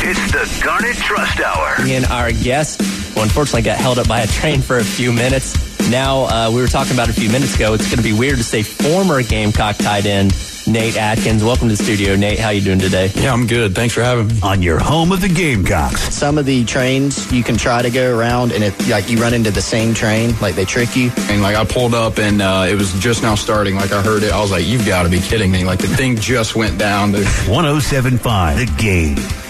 It's the Garnet Trust Hour. Me and our guest, who unfortunately got held up by a train for a few minutes. Now, uh, we were talking about a few minutes ago. It's going to be weird to say former Gamecock tight end Nate Adkins. Welcome to the studio, Nate. How you doing today? Yeah, I'm good. Thanks for having me. On your home of the Gamecocks. Some of the trains you can try to go around, and if like you run into the same train, like they trick you. And like I pulled up, and uh, it was just now starting. Like I heard it, I was like, "You've got to be kidding me!" Like the thing just went down. 1075 The Game.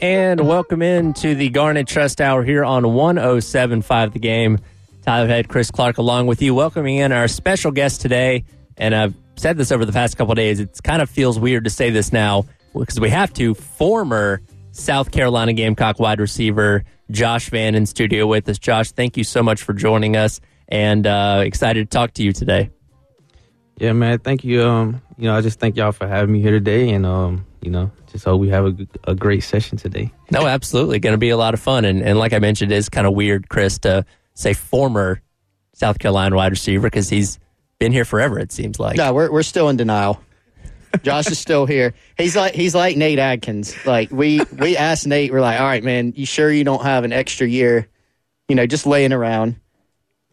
And welcome in to the Garnet Trust Hour here on 1075 The Game. Tyler Head, Chris Clark, along with you, welcoming in our special guest today. And I've said this over the past couple days. It kind of feels weird to say this now because we have to. Former South Carolina Gamecock wide receiver Josh Vann in studio with us. Josh, thank you so much for joining us, and uh, excited to talk to you today. Yeah, man. Thank you. Um, you know, I just thank y'all for having me here today, and um, you know, just hope we have a, a great session today. No, absolutely, going to be a lot of fun, and and like I mentioned, it is kind of weird, Chris, to say former South Carolina wide receiver because he's been here forever. It seems like. No, we're we're still in denial. Josh is still here. He's like he's like Nate Adkins. Like we we asked Nate, we're like, all right, man, you sure you don't have an extra year? You know, just laying around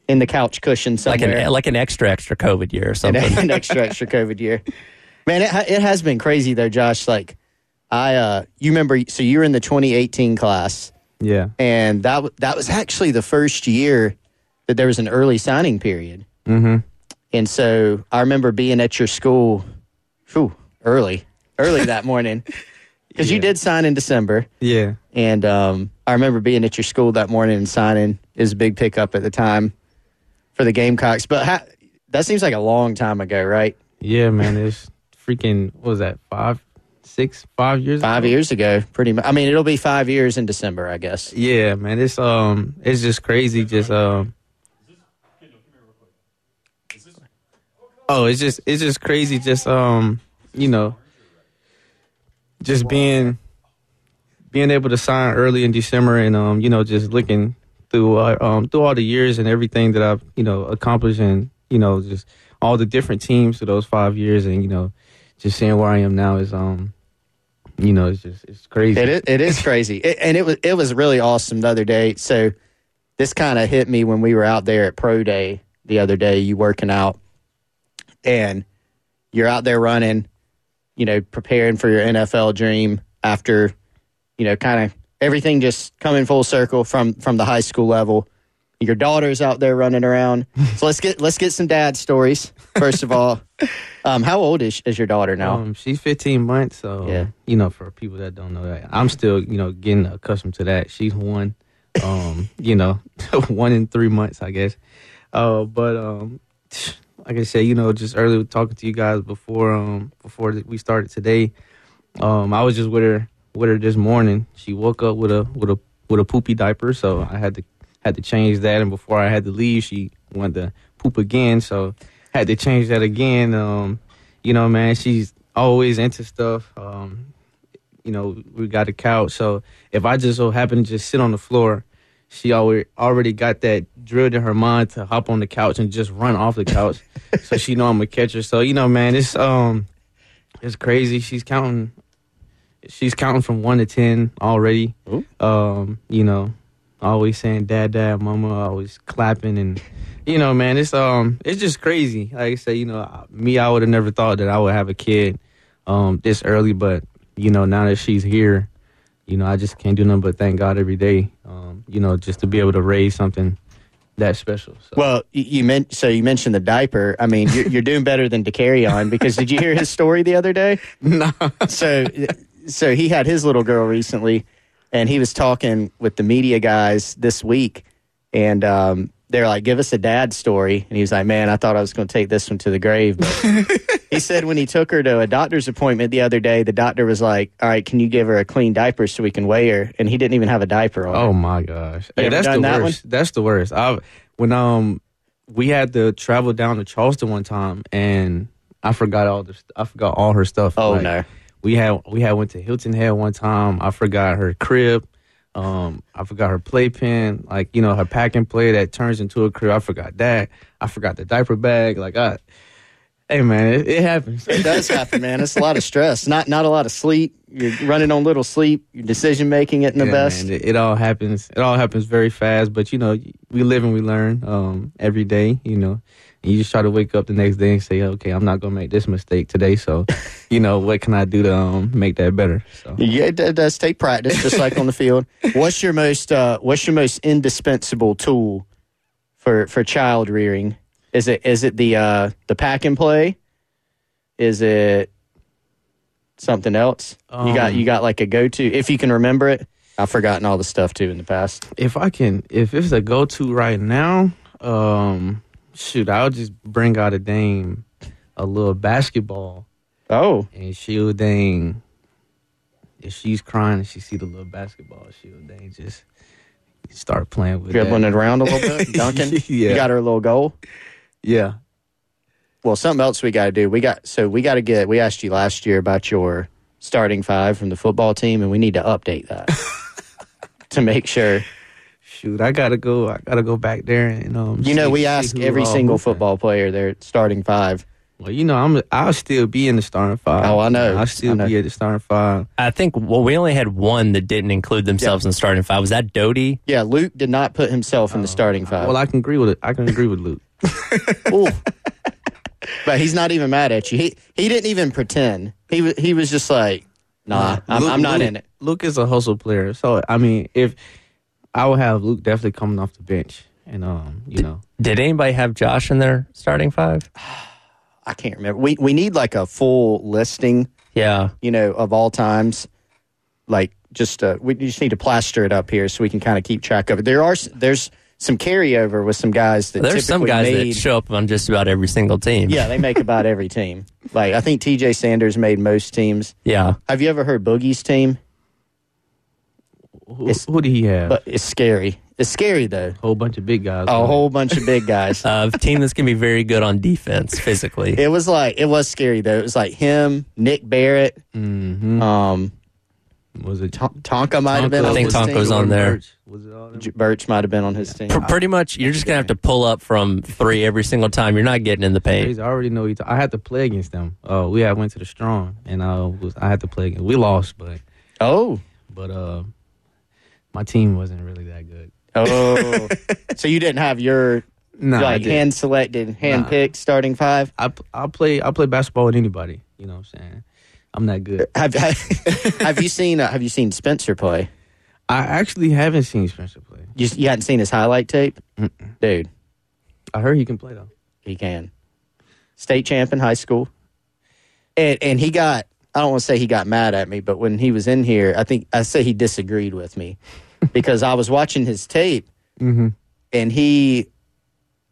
in the couch cushion like somewhere, an like an extra extra COVID year or an, something. an extra extra COVID year. Man, it it has been crazy though, Josh. Like I, uh you remember? So you were in the 2018 class, Yeah. and that that was actually the first year that there was an early signing period. Mm-hmm. And so I remember being at your school whew, early, early that morning. Because you did sign in December. Yeah. And um, I remember being at your school that morning and signing. It was a big pickup at the time for the Gamecocks. But ha- that seems like a long time ago, right? Yeah, man. It's freaking. What was that? Five, six, five years. Five ago? years ago, pretty much. I mean, it'll be five years in December, I guess. Yeah, man. It's um. It's just crazy. Just um. Oh, it's just it's just crazy. Just um, you know, just being being able to sign early in December and um, you know, just looking through um through all the years and everything that I've you know accomplished and you know just all the different teams for those five years and you know just seeing where I am now is um you know it's just it's crazy. It is, it is crazy, it, and it was it was really awesome the other day. So this kind of hit me when we were out there at Pro Day the other day. You working out, and you're out there running, you know, preparing for your NFL dream after, you know, kind of everything just coming full circle from from the high school level. Your daughter's out there running around. So let's get let's get some dad stories first of all. Um, how old is, is your daughter now? Um, she's 15 months, so Yeah. you know, for people that don't know that, I'm still you know getting accustomed to that. She's one, um, you know, one in three months, I guess. Uh, but um, like I said, you know, just earlier talking to you guys before um before we started today, um, I was just with her with her this morning. She woke up with a with a with a poopy diaper, so I had to had to change that. And before I had to leave, she wanted to poop again, so had to change that again. Um, you know, man, she's always into stuff. Um, you know, we got a couch, so if I just so happen to just sit on the floor, she already already got that drilled in her mind to hop on the couch and just run off the couch. so she know I'm gonna catch her. So you know, man, it's um, it's crazy. She's counting. She's counting from one to ten already. Um, you know, always saying dad, dad, mama, always clapping and you know, man, it's um, it's just crazy. Like I said, you know, me, I would have never thought that I would have a kid um this early, but you know, now that she's here, you know, I just can't do nothing but thank God every day. Um, you know, just to be able to raise something that special. So. Well, you, you meant so you mentioned the diaper. I mean, you're, you're doing better than to carry on because did you hear his story the other day? no, So, so he had his little girl recently, and he was talking with the media guys this week, and um, they're like, "Give us a dad story," and he was like, "Man, I thought I was going to take this one to the grave." But he said when he took her to a doctor's appointment the other day, the doctor was like, "All right, can you give her a clean diaper so we can weigh her?" And he didn't even have a diaper on. Oh my gosh! Hey, that's the that worst. That's the worst. I when um we had to travel down to Charleston one time, and I forgot all the I forgot all her stuff. Oh, Like, no. We had we had went to Hilton Head one time. I forgot her crib. Um, I forgot her playpen, like you know her pack and play that turns into a crib. I forgot that. I forgot the diaper bag. Like I, hey man, it, it happens. It does happen, man. It's a lot of stress. Not not a lot of sleep. You're running on little sleep. Your decision making isn't the Yeah, best. man, it, it all happens. It all happens very fast. But you know, we live and we learn um, every day. You know, and you just try to wake up the next day and say, okay, I'm not gonna make this mistake today. So, you know, what can I do to um, make that better? So, Yeah, it, does take practice, just like on the field. What's your most uh, What's your most indispensable tool for for child rearing? Is it is it the uh, the pack and play? Is it something else? you got Um, you got like a go to if you can remember it. I've forgotten all the stuff too in the past. if I can, if it's a go-to right now, um, shoot, I'll just bring out a dame, a little basketball, Oh, and she'll dang. If she's crying and she see the little basketball, she'll dang just start playing with it. dribbling that. it around a little bit, dunking. Yeah. You got her a little goal. Yeah. Well, something else we got to do. We got so we got to get. We asked you last year about your starting five from the football team, and we need to update that to make sure. Shoot, I gotta go. I gotta go back there and um. You know, see- we ask every single hooping. football player their starting five. Well, you know, I'm. I'll still be in the starting five. Oh, I know. I'll still know. be at the starting five. I think well, we only had one that didn't include themselves in the starting five. Was that Doty? Yeah, Luke did not put himself in the starting five. Well, I can agree with it. I can agree with Luke. Ooh. but he's not even mad at you. He he didn't even pretend. He was he was just like, nah, I'm, Luke- I'm not Luke- in it. Luke is a hustle player, so I mean, if I would have Luke definitely coming off the bench, and um, you know, Did anybody have Josh in their starting five? I can't remember. We we need like a full listing, Yeah. you know, of all times. Like just uh, we just need to plaster it up here so we can kind of keep track of it. There are s- there's some carryover with some guys that There's some typically guys made, that show up on just about every single team. Yeah, they make about every team. Like I think T.J. Sanders made most teams. Yeah. Have you ever heard Boogie's team? Who, It's- who do he have? But it's scary. It's scary though. a whole bunch of big guys. A whole bunch of big guys. Uh, a team that's going to be very good on defense physically. It was like it was scary though. It was like him, Nick Barrett, hmm um, was it Ton- Tonka might have been. I think his Tonka's team. on there. Birch? Was it all? J- Birch might have been on his team. Pr- pretty much, you're just going to have to pull up from three every single time. You're not getting in the paint. I already know. Each, I had to play against them. Uh, we had went to the strong, and I was I had to play. Against, we lost, but Oh, but uh, my team wasn't really that good. oh. so you didn't have your I like hand selected, hand Nah. picked starting five. I I play I play basketball with anybody. You know what I'm saying? I'm not good. Have have, have you seen uh, Have you seen Spencer play? I actually haven't seen Spencer play. You, you hadn't seen his highlight tape, dude. I heard he can play though. He can. State champ in high school. And and he got I don't want to say he got mad at me, but when he was in here, I think I say he disagreed with me because I was watching his tape Mm-hmm. and he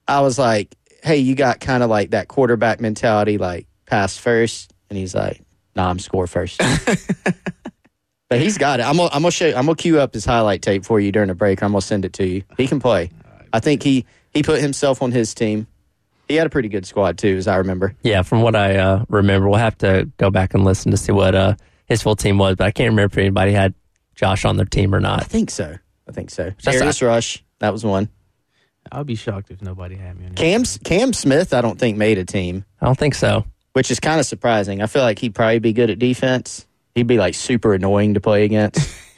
I was like, "Hey, you got kind of like that quarterback mentality like pass first." And he's like, "Nah, I'm score first. but he's got it. I'm gonna, I'm gonna show I'm gonna cue up his highlight tape for you during the break. I'm gonna send it to you. He can play. I think he he put himself on his team. He had a pretty good squad too, as I remember. Yeah, from what I uh, remember, we'll have to go back and listen to see what uh, his full team was, but I can't remember if anybody had Josh on their team or not. I think so. I think so. That's Darius Rush, that was one. I'll be shocked if nobody had me. On there. Cam Cam Smith, I don't think made a team, I don't think so. which is kind of surprising. I feel like he'd probably be good at defense. He'd be like super annoying to play against.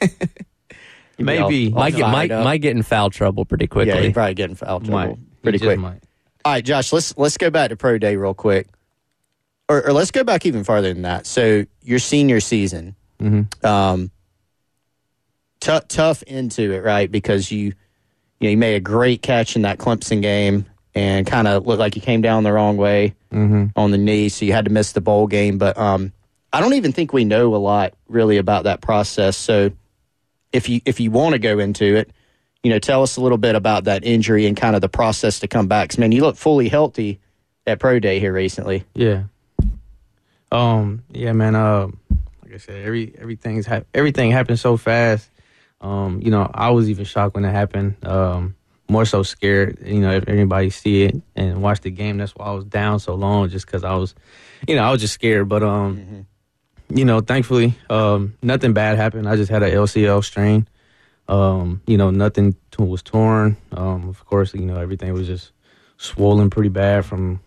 He'd Maybe. all- all Might get, might, might get in foul trouble pretty Yeah, quickly. he'd probably get in foul trouble Might. Pretty just quick. might. All right, Josh, let's let's go back to pro day real quick, or, or let's go back even farther than that. So your senior season, Mhm. um, tou- tough into it, right? Because you, you know, you made a great catch in that Clemson game and kind of looked like you came down the wrong way Mhm. on the knee, so you had to miss the bowl game. But um, I don't even think we know a lot really about that process. So if you if you want to go into it, you know, tell us a little bit about that injury and kind of the process to come back. 'Cause, man, you look fully healthy at pro day here recently. Yeah. Um. Yeah, man. Uh, like I said, every everything's hap- everything happened so fast. Um. You know, I was even shocked when it happened. Um. More so scared. You know, if anybody see it and watch the game, that's why I was down so long, just because I was, you know, I was just scared. But um, you know, thankfully, um, nothing bad happened. I just had a LCL strain. Um, you know, nothing t- was torn. Um, of course, you know, everything was just swollen pretty bad from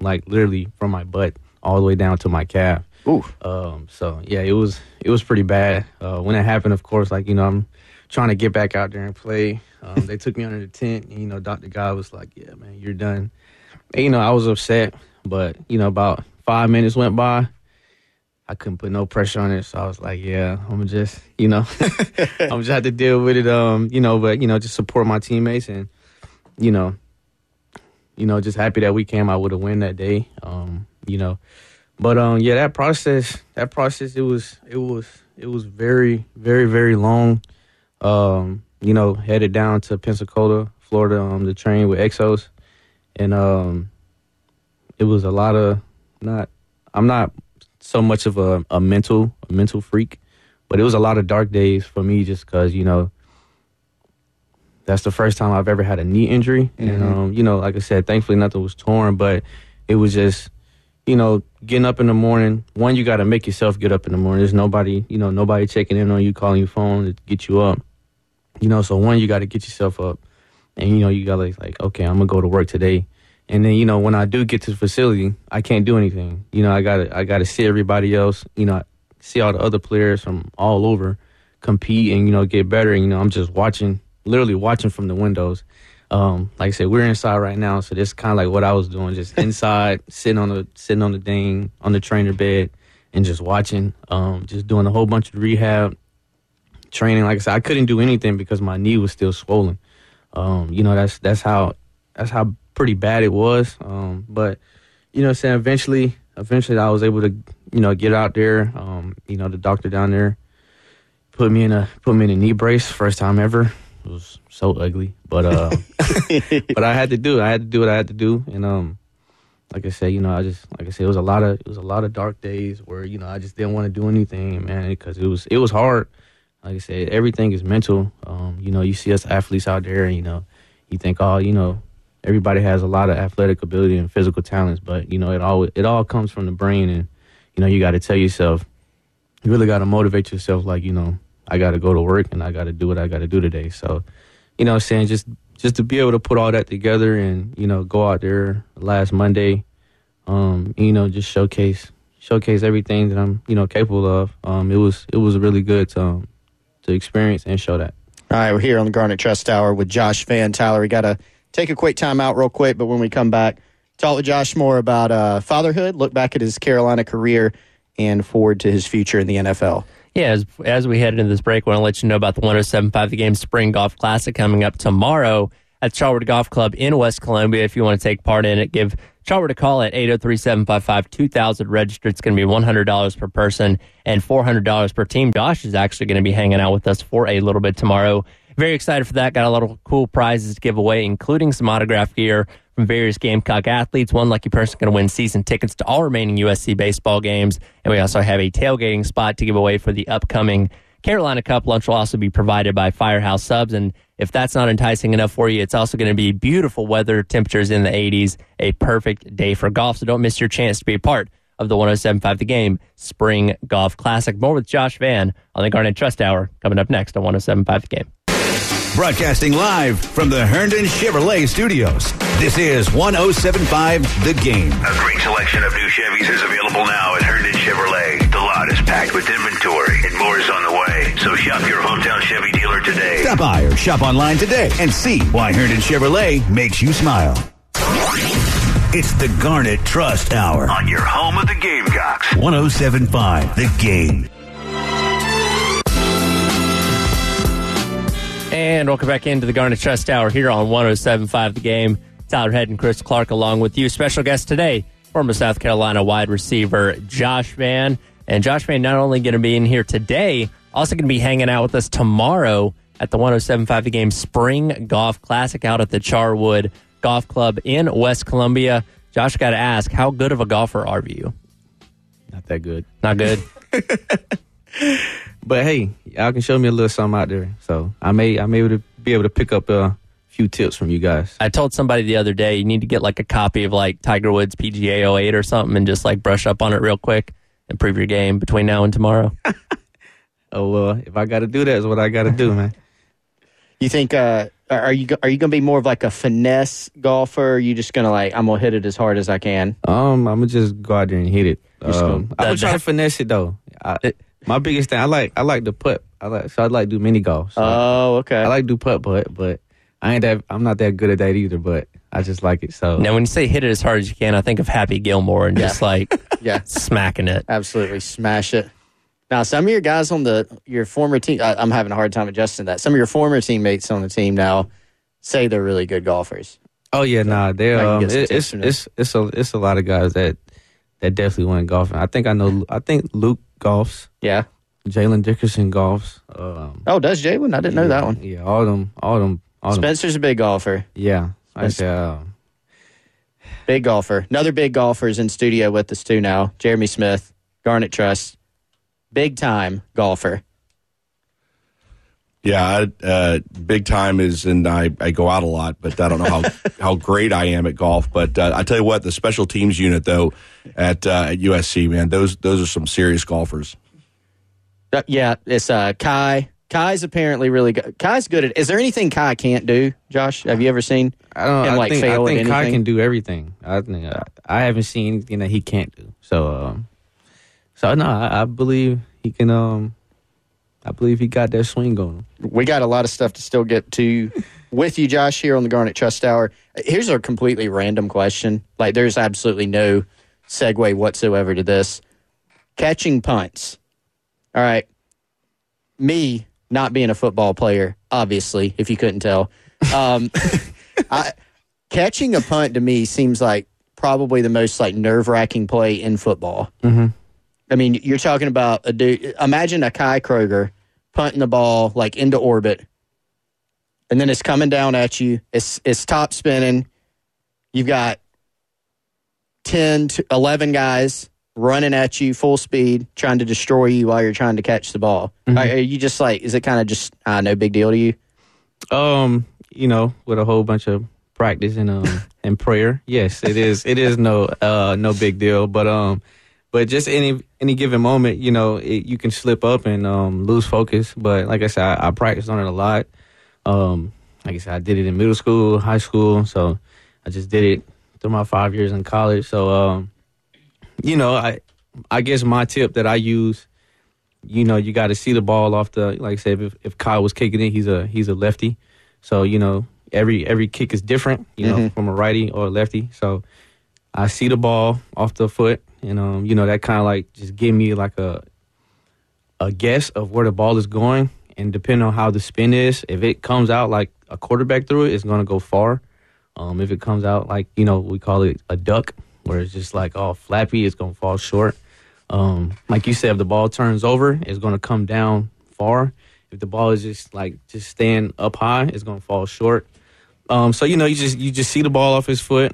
like literally from my butt all the way down to my calf. Ooh. Um, so yeah, it was it was pretty bad. Uh, when it happened, of course, like you know, I'm trying to get back out there and play. Um, they took me under the tent. And, you know, Dr. Guy was like, "Yeah, man, you're done." And, you know, I was upset, but you know, about five minutes went by. I couldn't put no pressure on it, so I was like, "Yeah, I'm just, you know, I'm just have to deal with it." Um, you know, but you know, just support my teammates and, you know, you know, just happy that we came out with a win that day. Um, you know, but um, yeah, that process, that process, it was, it was, it was very, very, very long. Um, you know, headed down to Pensacola, Florida, um, to train with Exos, and um, it was a lot of not. I'm not so much of a, a mental, a mental freak, but it was a lot of dark days for me, just because you know. That's the first time I've ever had a knee injury, and um, you know, like I said, thankfully nothing was torn, but it was just you know, getting up in the morning, one, you got to make yourself get up in the morning. There's nobody, you know, nobody checking in on you, calling your phone to get you up. You know, so one, you got to get yourself up. And, you know, you got to, like, okay, I'm going to go to work today. And then, you know, when I do get to the facility, I can't do anything. You know, I got to, I got to see everybody else, you know, see all the other players from all over compete and, you know, get better. And, you know, I'm just watching, literally watching from the windows um, like I said, we're inside right now, so this kind of like what I was doing, just inside, sitting on the sitting on the thing on the trainer bed, and just watching, um, just doing a whole bunch of rehab training. Like I said, I couldn't do anything because my knee was still swollen. Um, you know, that's that's how that's how pretty bad it was. Um, but you know, saying eventually, eventually, I was able to you know get out there. Um, you know, the doctor down there put me in a put me in a knee brace, first time ever. It was so ugly, but uh, but I had to do it. I had to do what I had to do, and um, like I said, you know, I just like I said, it was a lot of it was a lot of dark days where you know I just didn't want to do anything, man, because it was it was hard. Like I said, everything is mental. Um, you know, you see us athletes out there, and you know, you think, oh, you know, everybody has a lot of athletic ability and physical talents, but you know, it all it all comes from the brain, and you know, you got to tell yourself, you really got to motivate yourself, like you know, I got to go to work and I got to do what I got to do today. So, you know, I'm saying just just to be able to put all that together and you know go out there last Monday, um, you know, just showcase showcase everything that I'm you know capable of. Um, it was it was really good to um, to experience and show that. All right, we're here on the Garnet Trust Hour with Josh Vann Tyler. We got to take a quick time out real quick, but when we come back, talk with Josh more about uh, fatherhood, look back at his Carolina career, and forward to his future in the NFL. Yeah, as, as we head into this break, I want to let you know about the 1075 The Game Spring Golf Classic coming up tomorrow at Charwood Golf Club in West Columbia. If you want to take part in it, give Charwood a call at 803 755 2000. Registered. It's going to be $100 per person and $400 per team. Josh is actually going to be hanging out with us for a little bit tomorrow. Very excited for that. Got a lot of cool prizes to give away, including some autograph gear from various Gamecock athletes. One lucky person going to win season tickets to all remaining USC baseball games. And we also have a tailgating spot to give away for the upcoming Carolina Cup. Lunch will also be provided by Firehouse Subs. And if that's not enticing enough for you, it's also going to be beautiful weather, temperatures in the 80s, a perfect day for golf. So don't miss your chance to be a part of the 1075 The Game Spring Golf Classic. More with Josh Vann on the Garnet Trust Hour coming up next on 1075 The Game. Broadcasting live from the Herndon Chevrolet Studios. This is 1075 The Game. A great selection of new Chevys is available now at Herndon Chevrolet. The lot is packed with inventory and more is on the way. So shop your hometown Chevy dealer today. Stop by or shop online today and see why Herndon Chevrolet makes you smile. It's the Garnet Trust Hour. On your home of the Gamecocks. 1075 The Game. And welcome back into the Garnet Trust Hour here on 1075 The Game. Tyler Head and Chris Clark along with you. Special guest today, former South Carolina wide receiver Josh Vann. And Josh Vann not only going to be in here today, also going to be hanging out with us tomorrow at the 1075 The Game Spring Golf Classic out at the Charwood Golf Club in West Columbia. Josh, got to ask, how good of a golfer are you? Not that good. Not good. But hey, y'all can show me a little something out there. So I may I may able to be able to pick up a few tips from you guys. I told somebody the other day you need to get like a copy of like Tiger Woods PGA 08 or something and just like brush up on it real quick, improve your game between now and tomorrow. Oh well, if I got to do that, is what I got to do, man. You think uh, are you are you going to be more of like a finesse golfer? Or are you just going to like I'm going to hit it as hard as I can? Um, I'm gonna just go out there and hit it. Just Um, go- I'm gonna try to finesse it though. I, my biggest thing, I like I like to putt. I like so I like to do mini golf. So Oh, okay. I like to do putt putt, but I ain't that I'm not that good at that either. But I just like it. So now, when you say hit it as hard as you can, I think of Happy Gilmore and just like yeah, smacking it. absolutely smash it. Now, some of your guys on the your former team, I, I'm having a hard time adjusting that. Some of your former teammates on the team now say they're really good golfers. Oh yeah, nah, they're I um, it, it's it's it's a it's a lot of guys that that definitely went golfing. I think I know. I think Luke golfs, Yeah. Jalen Dickerson golfs. Um, Oh, does Jalen? I didn't know that one. Yeah, all them, all them, all them. Spencer's a big golfer. Yeah, say, um, Big golfer. Another big golfer is in studio with us too now. Jeremy Smith, Garnet Trust. Big time golfer. Yeah, I, uh, big time is, and I, I go out a lot, but I don't know how, how great I am at golf. But uh, I tell you what, the special teams unit though at uh, at USC, man, those those are some serious golfers. Uh, yeah, it's uh, Kai. Kai's apparently really good. Kai's good at. Is there anything Kai can't do, Josh? Have you ever seen? I don't. him, I like, think, fail I at think Kai can do everything. I think uh, I haven't seen anything that he can't do. So, um, so no, I, I believe he can. Um, I believe he got that swing on him. We got a lot of stuff to still get to with you, Josh, here on the Garnet Trust Hour. Here's a completely random question. Like, there's absolutely no segue whatsoever to this. Catching punts. All right. Me not being a football player, obviously, if you couldn't tell. Um, I, catching a punt to me seems like probably the most like nerve wracking play in football. Mm-hmm. I mean, you're talking about a dude. Imagine a Kai Kroeger punting the ball like into orbit, and then it's coming down at you. It's it's top spinning. You've got 10 to 11 guys running at you full speed, trying to destroy you while you're trying to catch the ball. Are, are you just like, is it kind of just uh, no big deal to you? Um, you know, with a whole bunch of practice and um and prayer. Yes, it is. It is no uh no big deal. But um, but just any any given moment, you know, it, you can slip up and um lose focus. But like I said, I, I practiced on it a lot. Um, like I said, I did it in middle school, high school. So I just did it through my five years in college. So um, you know, I I guess my tip that I use you know, you got to see the ball off the. Like I said, if, if Kyle was kicking it, he's a he's a lefty, so you know every every kick is different. You know, Mhm. from a righty or a lefty. So I see the ball off the foot, and um, you know that kind of like just give me like a a guess of where the ball is going, and depending on how the spin is, if it comes out like a quarterback through it, it's gonna go far. Um, if it comes out like you know we call it a duck, where it's just like all flappy, it's gonna fall short. Um, like you said, if the ball turns over, it's going to come down far. If the ball is just like just staying up high, it's going to fall short. Um, so you know, you just you just see the ball off his foot,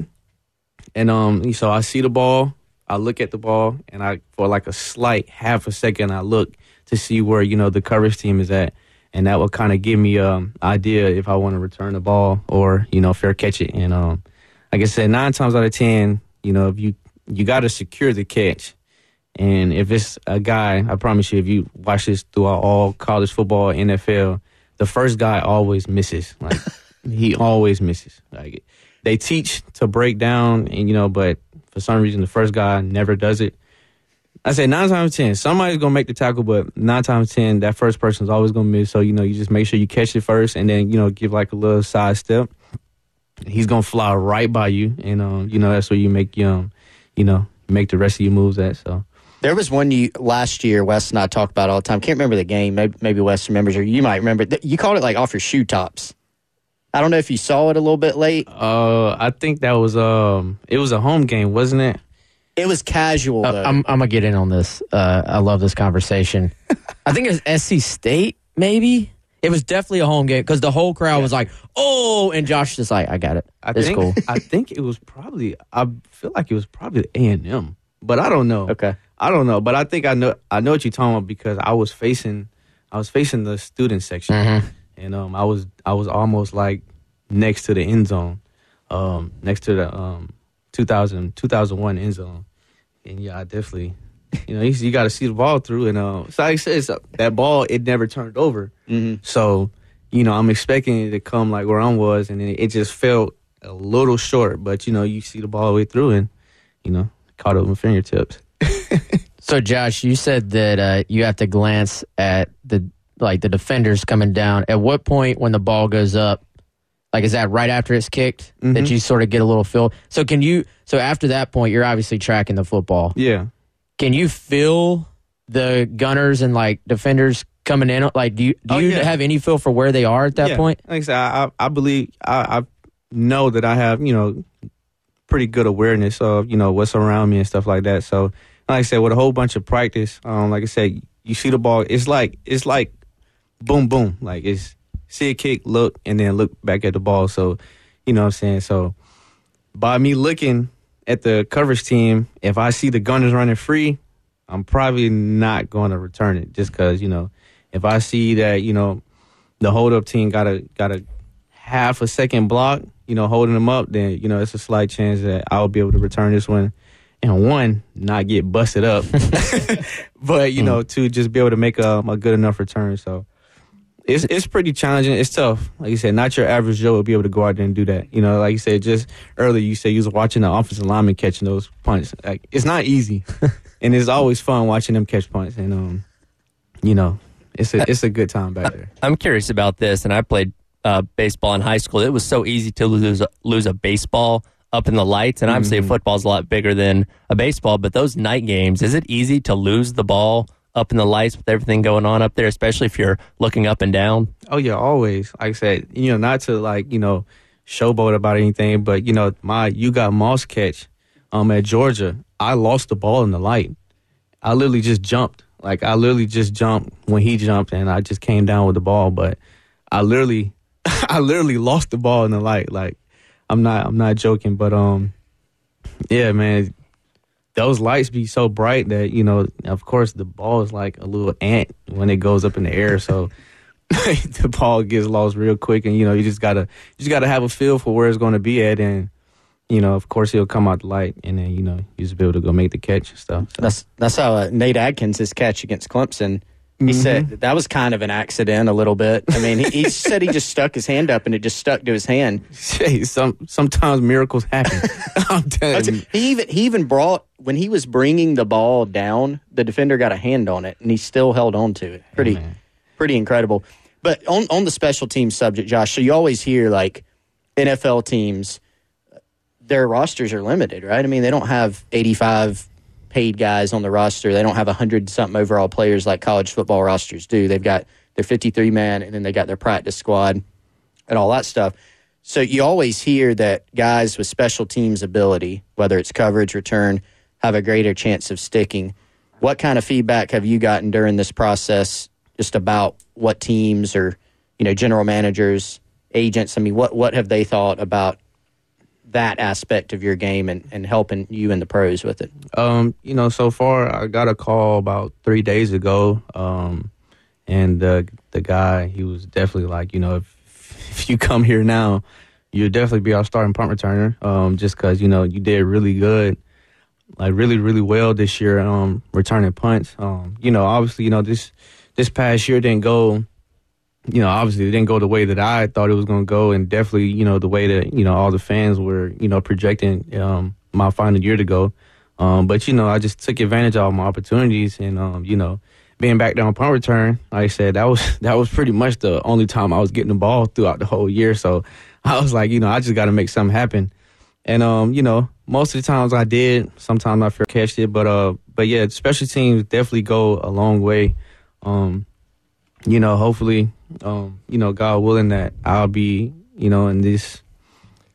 and um, so I see the ball, I look at the ball, and I for like a slight half a second, I look to see where you know the coverage team is at, and that will kind of give me um idea if I want to return the ball or you know fair catch it. And um, like I said, nine times out of ten, you know, if you you got to secure the catch. And if it's a guy, I promise you, if you watch this throughout all college football, NFL, the first guy always misses. Like he always misses. Like they teach to break down, and you know, but for some reason, the first guy never does it. I say nine times ten, somebody's gonna make the tackle, but nine times ten, that first person's always gonna miss. So you know, you just make sure you catch it first, and then you know, give like a little side step. He's gonna fly right by you, and um, you know that's where you make um, you know, make the rest of your moves at. So. There was one you last year. Wes and I talked about all the time. Can't remember the game. Maybe, maybe Wes remembers, or you might remember. You called it like off your shoe tops. I don't know if you saw it a little bit late. Uh, I think that was um, it was a home game, wasn't it? It was casual Uh. I'm, I'm gonna get in on this. Uh, I love this conversation. I think it was SC State, maybe. It was definitely a home game because the whole crowd was like, "Oh!" and Josh just like, "I got it. I it's think cool." I think it was probably. I feel like it was probably A and M, but I don't know. Okay. I don't know, but I think I know. I know what you're talking about because I was facing. I was facing the student section, Mhm. And um, I was I was almost like next to the end zone, um, next to the um 2000 2001 end zone, and yeah, I definitely. You know, you, you got to see the ball through, and uh, so like I said, it's, that ball it never turned over. Mm-hmm. So, you know, I'm expecting it to come like where I was, and it, it just felt a little short. But you know, you see the ball the way through, and you know, caught it with my fingertips. So, Josh, you said that uh, you have to glance at the like the defenders coming down. At what point when the ball goes up, like is that right after it's kicked that Mhm. you sort of get a little feel? So, can you? So after that point, you're obviously tracking the football. Yeah. Can you feel the gunners and like defenders coming in? Like, do you do Oh, you yeah. have any feel for where they are at that Yeah. point? Like I said, I, I I believe I, I know that I have you know pretty good awareness of you know what's around me and stuff like that. So, like I said, with a whole bunch of practice, um, like I said, you see the ball. It's like it's like boom, boom. Like it's see a kick, look, and then look back at the ball. So, you know what I'm saying. So, by me looking at the coverage team, if I see the gunners running free, I'm probably not going to return it just because you know if I see that you know the hold up team got a got a half a second block, you know, holding them up, then you know it's a slight chance that I'll be able to return this one and one not get busted up, but you hmm. know to just be able to make a, a good enough return. So it's it's pretty challenging. It's tough. Like you said, not your average Joe will be able to go out there and do that. You know, like you said, just earlier you said you was watching the offensive lineman catching those punts. Like it's not easy, and it's always fun watching them catch punts. And um, you know, it's a it's a good time back there. I'm curious about this, and I played uh, baseball in high school. It was so easy to lose a, lose a baseball up in the lights, and obviously Mm-hmm. football's a lot bigger than a baseball. But those night games, is it easy to lose the ball up in the lights with everything going on up there, especially if you're looking up and down? Oh yeah, always. Like I said, you know, not to like you know showboat about anything, but you know, my you got Moss catch um at Georgia. I lost the ball in the light. I literally just jumped. Like I literally just jumped when he jumped, and I just came down with the ball. But I literally, I literally lost the ball in the light. Like I'm not, I'm not joking. But um, yeah, man, those lights be so bright that you know, of course, the ball is like a little ant when it goes up in the air. So the ball gets lost real quick, and you know, you just gotta, you just gotta have a feel for where it's going to be at, and you know, of course, he'll come out light, and then you know, you just be able to go make the catch and stuff. So. That's that's how uh, Nate Adkins his catch against Clemson. He said Mm-hmm. that was kind of an accident a little bit. I mean, he, he said he just stuck his hand up and it just stuck to his hand. Hey, some sometimes miracles happen. I'm telling you. He even he even brought when he was bringing the ball down, the defender got a hand on it and he still held on to it. Pretty pretty incredible. But on on the special teams subject, Josh, so you always hear like NFL teams their rosters are limited, right? I mean, they don't have 85 paid guys on the roster. They don't have 100 something overall players like college football rosters do. They've got their 53 man and then they got their practice squad and all that stuff. So you always hear that guys with special teams ability, whether it's coverage, return, have a greater chance of sticking. What kind of feedback have you gotten during this process just about what teams or, you know, general managers, agents, I mean, what what have they thought about that aspect of your game and, and helping you and the pros with it? Um, you know, so far I got a call about three days ago, um, and the the guy he was definitely like, you know, if if you come here now, you'll definitely be our starting punt returner. Um, just because you know you did really good, like really really well this year, um, returning punts. Um, you know, obviously, you know this this past year didn't go. You know, obviously, it didn't go the way that I thought it was going to go, and definitely, you know, the way that you know all the fans were, you know, projecting um, my final year to go. Um, but you know, I just took advantage of all my opportunities, and um, you know, being back on punt return, like I said, that was that was pretty much the only time I was getting the ball throughout the whole year. So I was like, you know, I just got to make something happen. And um, you know, most of the times I did. Sometimes I fair catched it, but uh, but yeah, special teams definitely go a long way. Um, you know, hopefully, um, you know, God willing that I'll be, you know, in this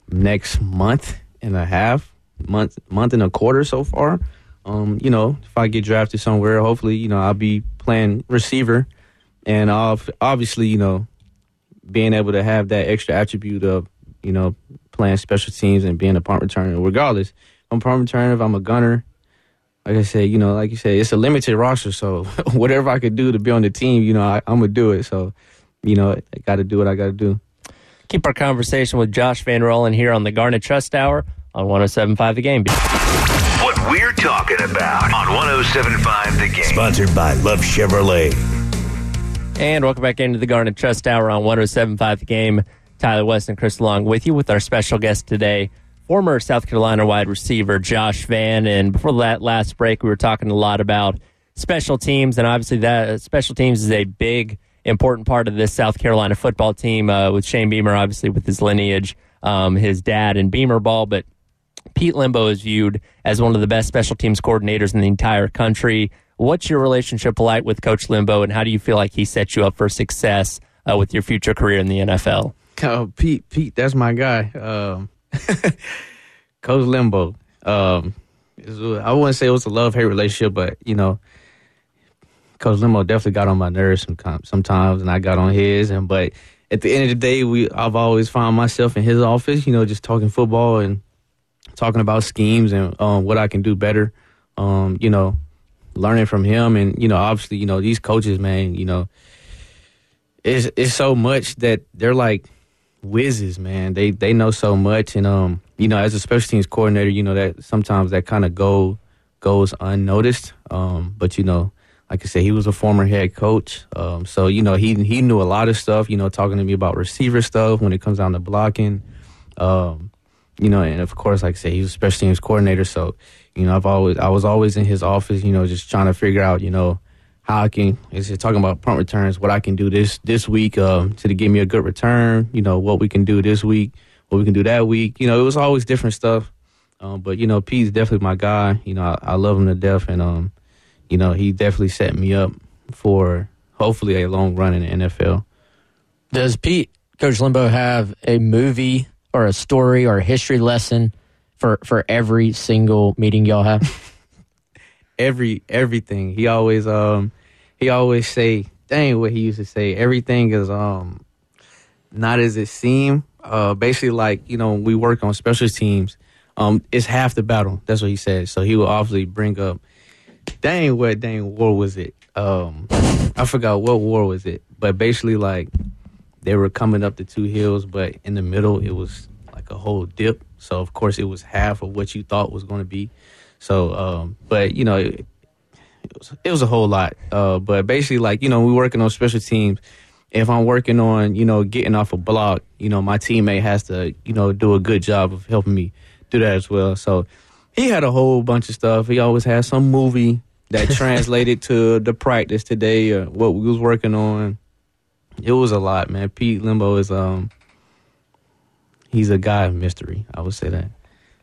next month and a half, month, month and a quarter so far. Um, you know, if I get drafted somewhere, hopefully, you know, I'll be playing receiver, and I'll obviously, you know, being able to have that extra attribute of you know playing special teams and being a punt returner. Regardless, I'm a punt returner, if I'm a gunner, like I said, you know, like you said, it's a limited roster. So whatever I could do to be on the team, you know, I, I'm gonna do it. So you know, I got to do what I got to do. Keep our conversation with Josh Vann Rollen here on the Garnet Trust Hour on 1075 The Game. What we're talking about on 1075 The Game. Sponsored by Love Chevrolet. And welcome back into the Garnet Trust Hour on 1075 The Game. Tyler West and Chris Long with you with our special guest today, former South Carolina wide receiver Josh Vann. And before that last break, we were talking a lot about special teams, and obviously that special teams is a big important part of this South Carolina football team uh, with Shane Beamer, obviously with his lineage, um, his dad and Beamer ball, but Pete Lembo is viewed as one of the best special teams coordinators in the entire country. What's your relationship like with Coach Lembo, and how do you feel like he set you up for success uh, with your future career in the NFL? Oh, Pete, Pete, that's my guy. Um, Coach Lembo. Um, I wouldn't say it was a love hate relationship, but you know, Coach Lembo definitely got on my nerves sometimes, and I got on his. And but at the end of the day, we I've always found myself in his office, you know, just talking football and talking about schemes and um, what I can do better. Um, you know, learning from him, and you know, obviously, you know, these coaches, man, you know, it's it's so much that they're like whizzes, man. They they know so much, and um, you know, as a special teams coordinator, you know that sometimes that kind of go goes unnoticed. Um, but you know, like I said, he was a former head coach, um, so you know he he knew a lot of stuff. You know, talking to me about receiver stuff when it comes down to blocking. Um, you know, and of course, like I said, he was a special teams coordinator, so you know, I've always I was always in his office, you know, just trying to figure out, you know, how I can. Is talking about punt returns, what I can do this this week um, to give me a good return. You know, what we can do this week, what we can do that week. You know, it was always different stuff. Um, but you know, Pete's definitely my guy. You know, I, I love him to death, and um, you know, he definitely set me up for hopefully a long run in the NFL. Does Pete, Coach Lembo have a movie or a story or a history lesson for, for every single meeting y'all have? every everything. He always um he always say, dang what he used to say, everything is um not as it seemed. Uh basically like, you know, we work on special teams, um, it's half the battle. That's what he said. So he will obviously bring up dang what dang war was it? Um I forgot what war was it. But basically like they were coming up the two hills, but in the middle it was like a whole dip. So of course it was half of what you thought was going to be. So, um, but you know, it, it, was it was a whole lot. Uh, but basically, like you know, we're working on special teams. If I'm working on you know getting off a block, you know, my teammate has to you know do a good job of helping me do that as well. So he had a whole bunch of stuff. He always had some movie that translated to the practice today or what we was working on. It was a lot, man. Pete Lembo is um he's a guy of mystery. I would say that.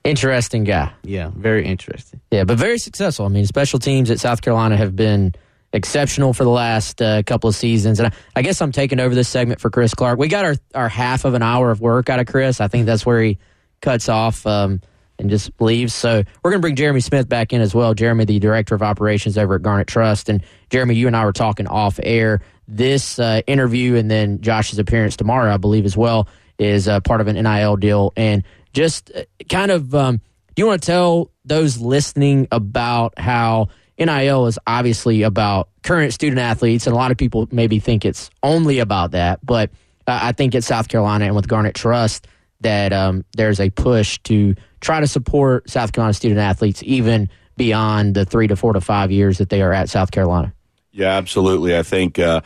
Interesting guy. Yeah, very interesting. Yeah, but very successful. I mean, special teams at South Carolina have been exceptional for the last uh, couple of seasons. And I, I, guess I'm taking over this segment for Chris Clark. We got our, our half of an hour of work out of Chris. I think that's where he cuts off um, and just leaves. So we're going to bring Jeremy Smith back in as well. Jeremy, the director of operations over at Garnet Trust. And Jeremy, you and I were talking off air. This uh, interview and then Josh's appearance tomorrow, I believe, as well, is uh, part of an NIL deal. And just uh, kind of um, do you want to tell those listening about how NIL is obviously about current student athletes, and a lot of people maybe think it's only about that, but uh, I think at South Carolina and with Garnet Trust that um, there's a push to try to support South Carolina student athletes even beyond the three to four to five years that they are at South Carolina. Yeah, absolutely. I think uh,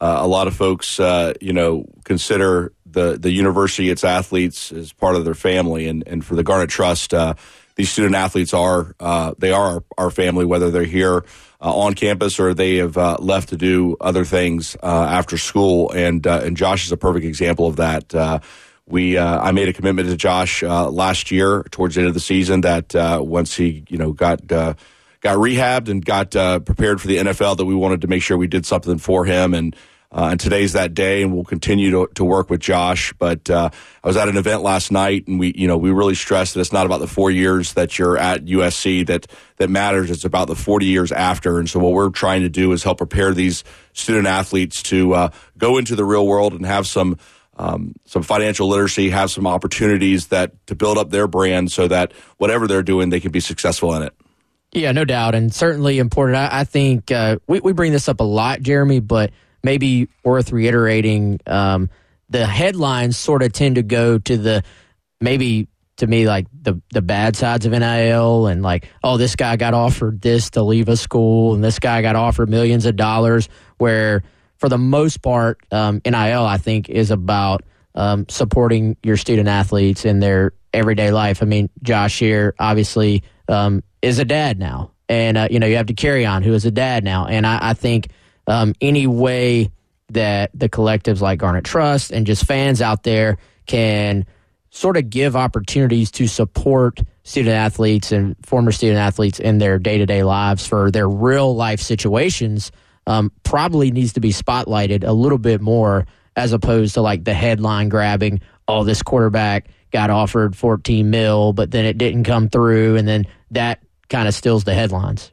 uh, a lot of folks, uh, you know, consider the the university, its athletes, as part of their family, and and for the Garnet Trust, uh, these student athletes are uh, they are our, family, whether they're here uh, on campus or they have uh, left to do other things uh, after school. And and Josh is a perfect example of that. we I made a commitment to Josh last year towards the end of the season that once he you know got got rehabbed and got prepared for the NFL that we wanted to make sure we did something for him and Uh, and today's that day, and we'll continue to, to work with Josh. But uh, I was at an event last night, and we, you know, we really stressed that it's not about the four years that you're at USC that that matters. It's about the 40 years after. And so, what we're trying to do is help prepare these student athletes to uh, go into the real world and have some um, some financial literacy, have some opportunities that to build up their brand, so that whatever they're doing, they can be successful in it. Yeah, no doubt, and certainly important. I, I think uh, we we bring this up a lot, Jeremy, but maybe worth reiterating. Um, the headlines sort of tend to go to the maybe to me like the the bad sides of NIL and like oh this guy got offered this to leave a school and this guy got offered millions of dollars where for the most part um, NIL I think is about um, supporting your student athletes in their everyday life. I mean Josh here obviously um, is a dad now and uh, you know you have to carry on who is a dad now and I, I think um, any way that the collectives like Garnet Trust and just fans out there can sort of give opportunities to support student athletes and former student athletes in their day to day lives for their real life situations um, probably needs to be spotlighted a little bit more as opposed to like the headline grabbing, oh, this quarterback got offered 14 mil, but then it didn't come through. And then that kind of steals the headlines.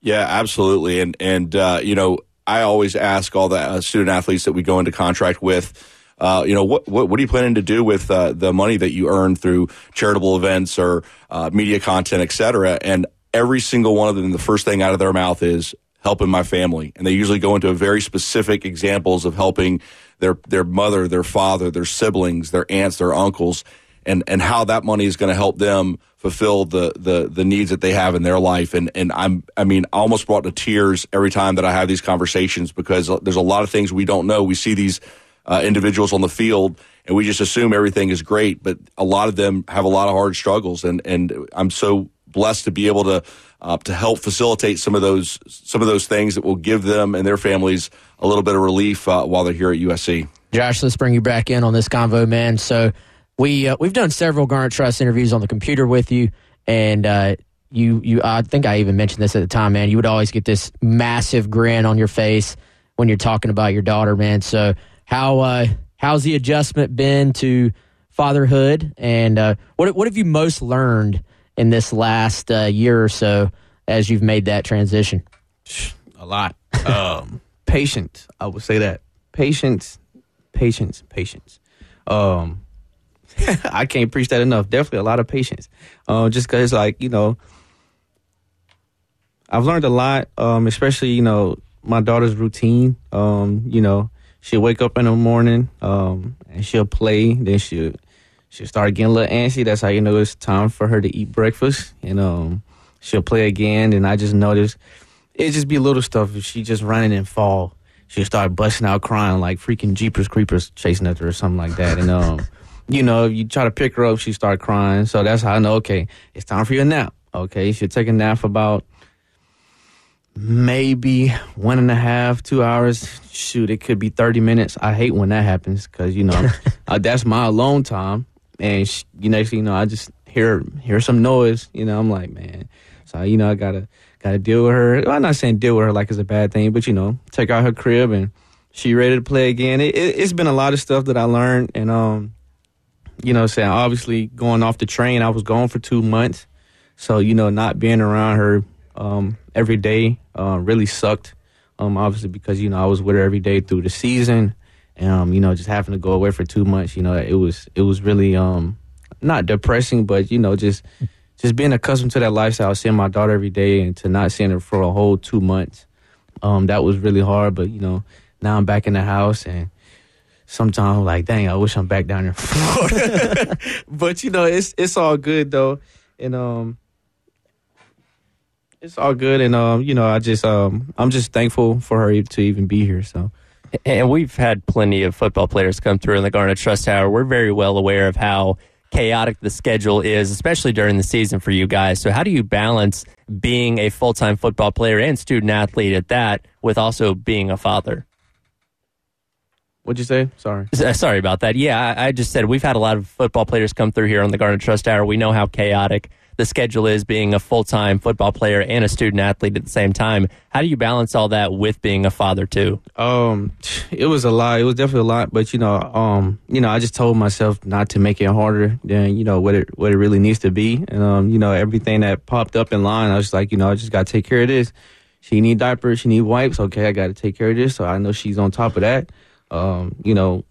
Yeah, absolutely. And, and, uh, you know, I always ask all the uh, student athletes that we go into contract with, uh, you know, what, what, what are you planning to do with uh, the money that you earn through charitable events or uh, media content, et cetera? And every single one of them, the first thing out of their mouth is helping my family, and they usually go into very specific examples of helping their their mother, their father, their siblings, their aunts, their uncles, and and how that money is going to help them fulfill the, the the needs that they have in their life. And and I'm I mean almost brought to tears every time that I have these conversations because there's a lot of things we don't know. We see these uh, individuals on the field and we just assume everything is great, but a lot of them have a lot of hard struggles. And and I'm so blessed to be able to uh, to help facilitate some of those some of those things that will give them and their families a little bit of relief uh, while they're here at USC. Josh, let's bring you back in on this convo, man. So we uh, we've done several Garnet Trust interviews on the computer with you, and uh, you you I think I even mentioned this at the time, man. You would always get this massive grin on your face when you're talking about your daughter, man. So how uh, how's the adjustment been to fatherhood, and uh, what what have you most learned in this last uh, year or so as you've made that transition? A lot. Um, patience, I would say that. Patience, patience, patience. Um, I can't preach that enough. Definitely a lot of patience. Um, just because, like, you know, I've learned a lot, um, especially, you know, my daughter's routine. Um, you know, she'll wake up in the morning um, and she'll play. Then she'll, she'll start getting a little antsy. That's how you know it's time for her to eat breakfast. And um, she'll play again. And I just notice it just be little stuff. If she just running and fall, she'll start busting out crying like freaking Jeepers Creepers chasing after her or something like that. And, um, you know, you try to pick her up, she start crying. So that's how I know, okay, it's time for your nap. Okay, you should take a nap for about maybe one and a half, two hours. Shoot, it could be 30 minutes. I hate when that happens because, you know, uh, that's my alone time. And she, you next thing you know, I just hear hear some noise. You know, I'm like, man. So, you know, I got to gotta deal with her. Well, I'm not saying deal with her like it's a bad thing, but, you know, take out her crib and she ready to play again. It, it, it's been a lot of stuff that I learned. And, um, you know, saying obviously going off the train, I was gone for two months, so you know, not being around her um, every day uh, really sucked. Um, obviously because you know I was with her every day through the season, and um, you know, just having to go away for two months, you know, it was it was really um, not depressing, but you know, just just being accustomed to that lifestyle, seeing my daughter every day, and to not seeing her for a whole two months, um, that was really hard. But you know, now I'm back in the house and sometimes I'm like, dang, I wish I'm back down in Florida. but you know, it's it's all good though, and um, it's all good, and um, you know, I just um, I'm just thankful for her to even be here. So. And we've had plenty of football players come through in the Garnet Trust Hour. We're very well aware of how chaotic the schedule is, especially during the season for you guys. So, how do you balance being a full time football player and student athlete at that with also being a father? What'd you say? Sorry. Sorry about that. Yeah, I, I just said we've had a lot of football players come through here on the Garnet Trust Hour. We know how chaotic the schedule is being a full time football player and a student athlete at the same time. How do you balance all that with being a father too? Um, it was a lot. It was definitely a lot, but you know, um, you know, I just told myself not to make it harder than you know what it what it really needs to be. And um, you know, everything that popped up in line, I was like, you know, I just got to take care of this. She need diapers, she need wipes. Okay, I got to take care of this. So I know she's on top of that. Um, you know,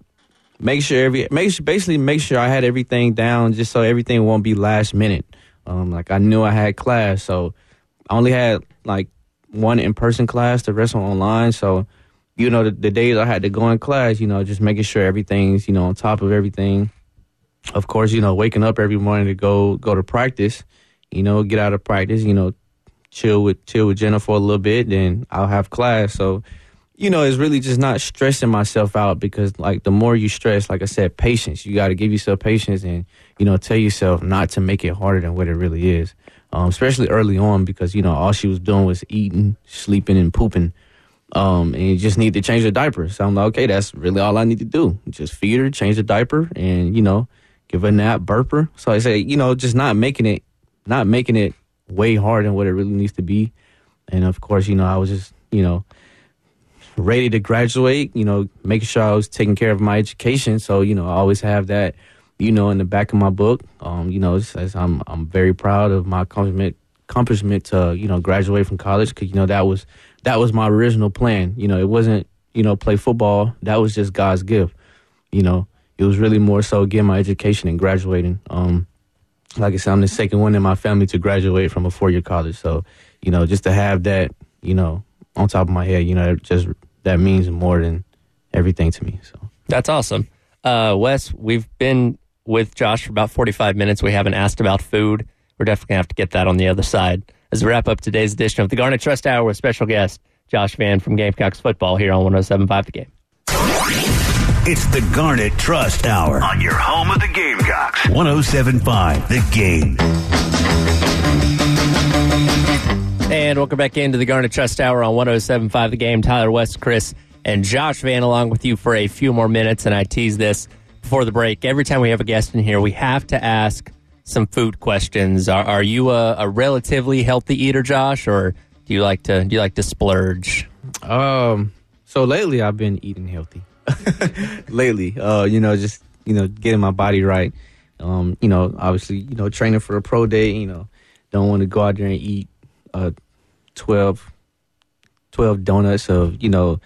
make sure every make basically make sure I had everything down just so everything won't be last minute. Um, like I knew I had class, so I only had like one in person class, the rest were online. So, you know, the, the days I had to go in class, you know, just making sure everything's, you know, on top of everything. Of course, you know, waking up every morning to go go to practice, you know, get out of practice, you know, chill with chill with Jenna for a little bit, then I'll have class. So, you know, it's really just not stressing myself out because like the more you stress, like I said, patience. You got to give yourself patience and you know tell yourself not to make it harder than what it really is. Um, especially early on because you know all she was doing was eating, sleeping, and pooping. Um, and you just need to change the diaper. So I'm like, okay, that's really all I need to do. Just feed her, change the diaper, and you know, give a nap, burp her. So I say, you know, just not making it, not making it way harder than what it really needs to be. And of course, you know, I was just, you know, ready to graduate, you know, making sure I was taking care of my education. So, you know, I always have that, you know, in the back of my book. Um, you know, it says I'm I'm very proud of my accomplishment accomplishment to, you know, graduate from college because, you know, that was that was my original plan. You know, it wasn't, you know, play football. That was just God's gift. You know, it was really more so getting my education and graduating. Um, like I said, I'm the second one in my family to graduate from a four year college. So, you know, just to have that, you know, on top of my head, you know, it just that means more than everything to me. So That's awesome. Uh, Wes, we've been with Josh for about 45 minutes. We haven't asked about food. We're definitely going to have to get that on the other side. As we wrap up today's edition of the Garnet Trust Hour with special guest Josh Vann from Gamecocks Football here on 1075 The Game. It's the Garnet Trust Hour On your home of the Gamecocks. 1075 The Game. And welcome back into the Garnet Trust Hour on 1075 The Game. Tyler West, Chris, and Josh Vann along with you for a few more minutes. And I tease this before the break. Every time we have a guest in here, we have to ask some food questions. Are, are you a, a relatively healthy eater, Josh, or do you like to do you like to splurge? Um, so lately I've been eating healthy. lately, uh, you know, just you know, getting my body right. Um, you know, obviously, you know, training for a pro day. You know, don't want to go out there and eat uh 12, 12 donuts of you know,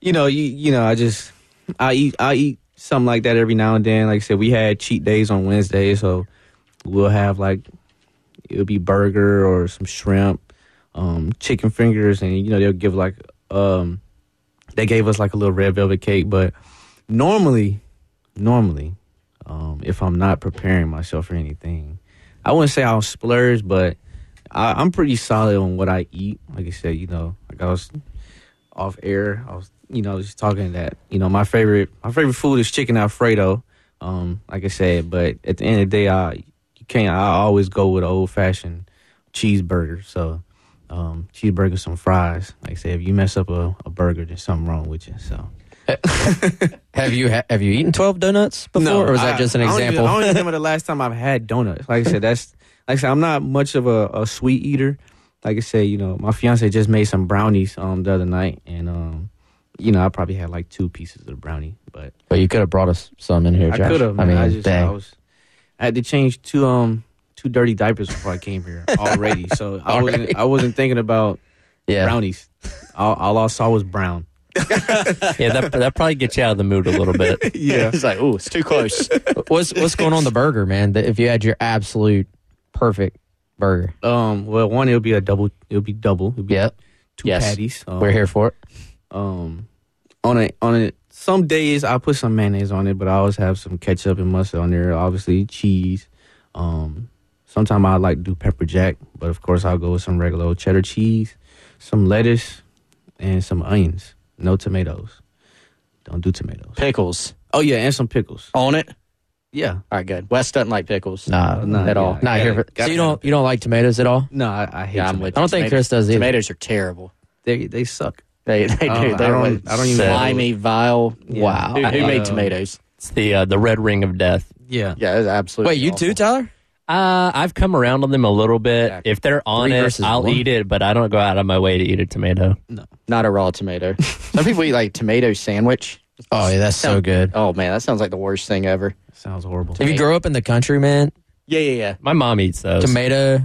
you know, you you know, I just I eat I eat something like that every now and then. Like I said, we had cheat days on Wednesday, so we'll have like it'll be burger or some shrimp, um, chicken fingers, and you know they'll give like um, they gave us like a little red velvet cake. But normally, normally, um, if I'm not preparing myself for anything, I wouldn't say I'll splurge, but I, I'm pretty solid on what I eat. Like I said, you know, like I was off air, I was you know just talking that you know my favorite my favorite food is chicken alfredo. Um, like I said, but at the end of the day, I you can't. I always go with old fashioned cheeseburger. So um, cheeseburger, some fries. Like I said, if you mess up a, a burger, there's something wrong with you. So Have you ha- have you eaten twelve donuts before, or was that I- just an I don't even- example? I don't remember the last time I've had donuts. Like I said, that's like I said, I'm not much of a, a sweet eater. Like I said, you know, my fiance just made some brownies um the other night, and um, you know, I probably had like two pieces of the brownie, but but you could have brought us some in here, I Josh. could have. I mean, I just dang. I was I had to change two um two dirty diapers before I came here already, so I wasn't I wasn't thinking about yeah. brownies. All, all I saw was brown. Yeah, that that probably gets you out of the mood a little bit. Yeah. It's like, oh, it's too close. What's what's going on the burger, man? That If you had your absolute perfect burger, Um. Well, one it'll be a double. It'll be double. It'll be yep, two Yes. patties. Um, we're here for it. Um, on it on it. Some days I put some mayonnaise on it, but I always have some ketchup and mustard on there. Obviously cheese. Um, sometimes I like to do pepper jack, but of course I'll go with some regular old cheddar cheese, some lettuce, and some onions. No tomatoes. Don't do tomatoes. Pickles Oh yeah, and some pickles. on it. Yeah. All right, good. Wes doesn't like pickles. Nah, Nah, at all. yeah. Not here. For, so you don't you don't like tomatoes at all? No, I, I hate. Yeah, I'm tomatoes. with I don't think Chris does either. Tomatoes are terrible. They they suck. They they do. Oh, I They're don't- like I don't even- slimy, vile. Yeah. Wow. Who, who Uh, made tomatoes? It's the uh, the red ring of death. Yeah. Yeah, it's absolutely. Wait, you too. Tyler? Uh, I've come around on them a little bit. If they're on it, I'll one. eat it, but I don't go out of my way to eat a tomato. No, Not a raw tomato. Some people eat like tomato sandwich. Oh, yeah, that's so Sound- good. Oh man, that sounds like the worst thing ever. Sounds horrible. If you grow up in the country, man, Yeah, yeah, yeah. My mom eats those. tomato,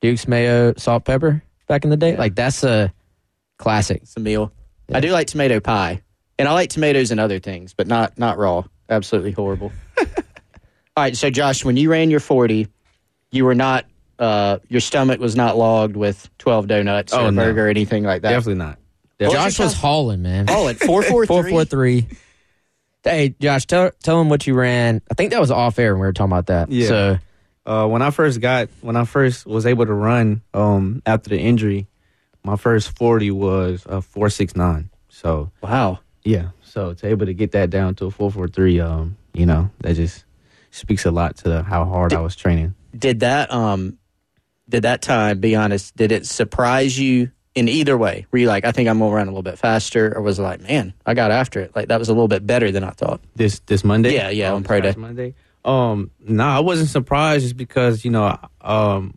Duke's mayo, salt, pepper back in the day, like that's a classic. It's a meal. I do like tomato pie, and I like tomatoes and other things, but not not raw. Absolutely horrible. All right, so Josh, when you ran your forty, you were not. Uh, your stomach was not logged with twelve donuts or Oh, a no. burger or anything like that. Definitely not. Josh was hauling, man. Oh, at four four Four three. four three. Hey, Josh, tell tell him what you ran. I think that was off air when we were talking about that. Yeah. So Uh, when I first got, when I first was able to run um, after the injury, my first 40 was a 469. So, Wow. yeah. So, to able to get that down to a 443, um, you know, that just speaks a lot to how hard I was training. Did that um, did that time? Be honest. Did it surprise you in either way? Were you like, I think I'm gonna run a little bit faster, or was it like, man, I got after it? Like that was a little bit better than I thought. This this Monday? Yeah, yeah, Um, on Pro Day. Monday. Um, no, I wasn't surprised just because, you know, um,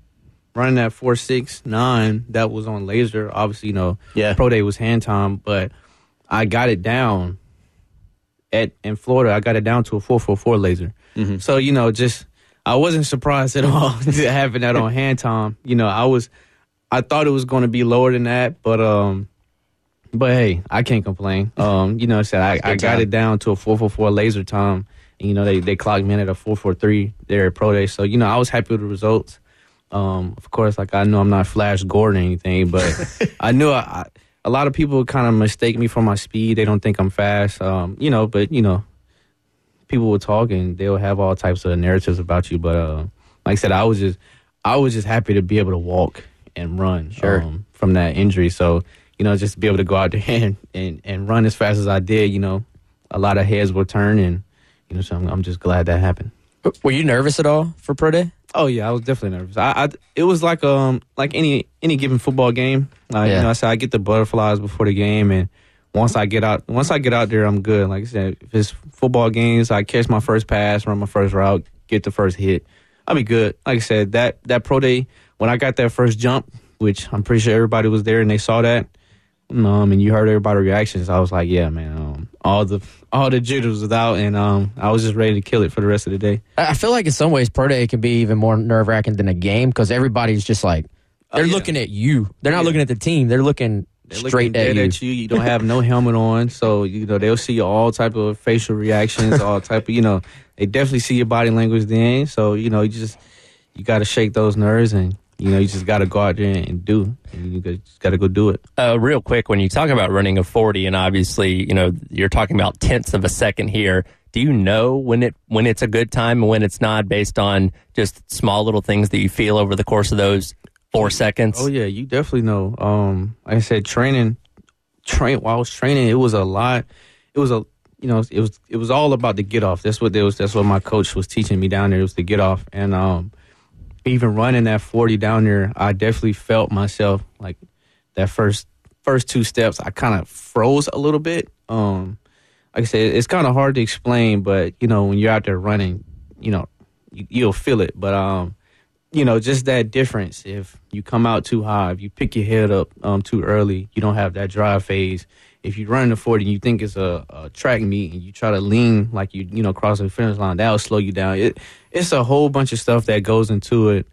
running that 469, that was on laser. Obviously, you know, Yeah. Pro Day was hand time, but I got it down at in Florida. I got it down to a 444 laser. Mm-hmm. So, you know, just I wasn't surprised at all having that on hand time. You know, I was I thought it was going to be lower than that, but um but hey, I can't complain. Um, you know, I said I, I got it down to a four four four laser time. And, you know, they they clocked me in at a four four three there at Pro Day. So, you know, I was happy with the results. Um, of course, like I know I'm not Flash Gordon or anything, but I knew I, I, a lot of people kind of mistake me for my speed. They don't think I'm fast. Um, you know, but you know, people will talk and they'll have all types of narratives about you. But uh, like I said, I was just I was just happy to be able to walk and run Sure. um, from that injury. So you know, just to be able to go out there and, and and run as fast as I did. You know, a lot of heads were turned, and you know, so I'm, I'm just glad that happened. were you nervous at all for pro day? Oh yeah, I was definitely nervous. I, I it was like um like any any given football game. Like Yeah. you know, I said I get the butterflies before the game, and once I get out once I get out there, I'm good. Like I said, if it's football games, I catch my first pass, run my first route, get the first hit, I'll be good. Like I said, that that pro day when I got that first jump, which I'm pretty sure everybody was there and they saw that. Um, and you heard everybody's reactions. I was like, yeah, man. Um, all the all the jitters was out, and um, I was just ready to kill it for the rest of the day. I feel like in some ways pro day can be even more nerve wracking than a game because everybody's just like they're yeah. looking at you. They're not Yeah. looking at the team. They're looking They're straight at you. at you. You don't have no helmet on, so you know they'll see all type of facial reactions, all type of you know. They definitely see your body language then. So you know you just you got to shake those nerves, and you know you just got to go out there and do. And you just got to go do it. Uh, real quick, when you talk about running a 40, and obviously, you know, you're talking about tenths of a second here. Do you know when it when it's a good time and when it's not, based on just small little things that you feel over the course of those four seconds? Oh yeah, you definitely know. Um, like I said, training, train while I was training, it was a lot. It was a you know it was it was all about the get off. That's what there was. That's what my coach was teaching me down there. It was the get off, and um, even running that forty down there, I definitely felt myself like that first first two steps. I kind of froze a little bit. Um, like I said, it's kind of hard to explain, but you know when you're out there running, you know you, you'll feel it. But um, you know, just that difference. If you come out too high, if you pick your head up um, too early, you don't have that drive phase. If you run the 40 and you think it's a, a track meet and you try to lean like you, you know, cross the finish line, that'll slow you down. It, it's a whole bunch of stuff that goes into it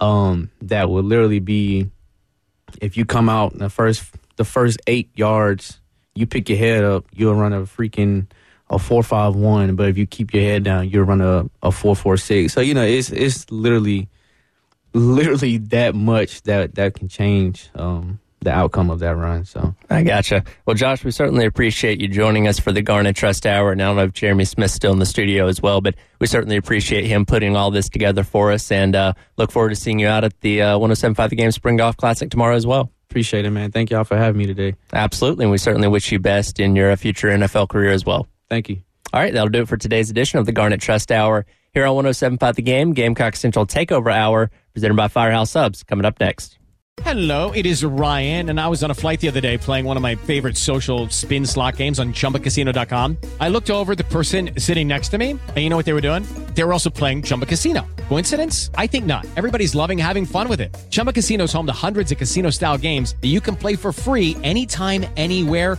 um, that will literally be if you come out in the first the first eight yards, you pick your head up, you'll run a freaking a four five one. But if you keep your head down, you'll run a, a four four six. So you know, it's it's literally literally that much that that can change um, the outcome of that run. So I gotcha. Well, Josh, we certainly appreciate you joining us for the Garnet Trust Hour. And I don't know if Jeremy Smith's still in the studio as well, but we certainly appreciate him putting all this together for us and uh, look forward to seeing you out at the uh, 1075 The Game Spring Golf Classic tomorrow as well. appreciate it, man. Thank y'all for having me today. Absolutely. And we certainly wish you best in your future NFL career as well. Thank you. All right, that'll do it for today's edition of the Garnet Trust Hour here on 1075 The Game, Gamecock Central Takeover Hour, presented by Firehouse Subs. Coming up next. Hello, it is Ryan, and I was on a flight the other day playing one of my favorite social spin slot games on chumbacasino.com. I looked over the person sitting next to me, and you know what they were doing? They were also playing Chumba Casino. Coincidence? I think not. Everybody's loving having fun with it. Chumba Casino is home to hundreds of casino style games that you can play for free anytime, anywhere,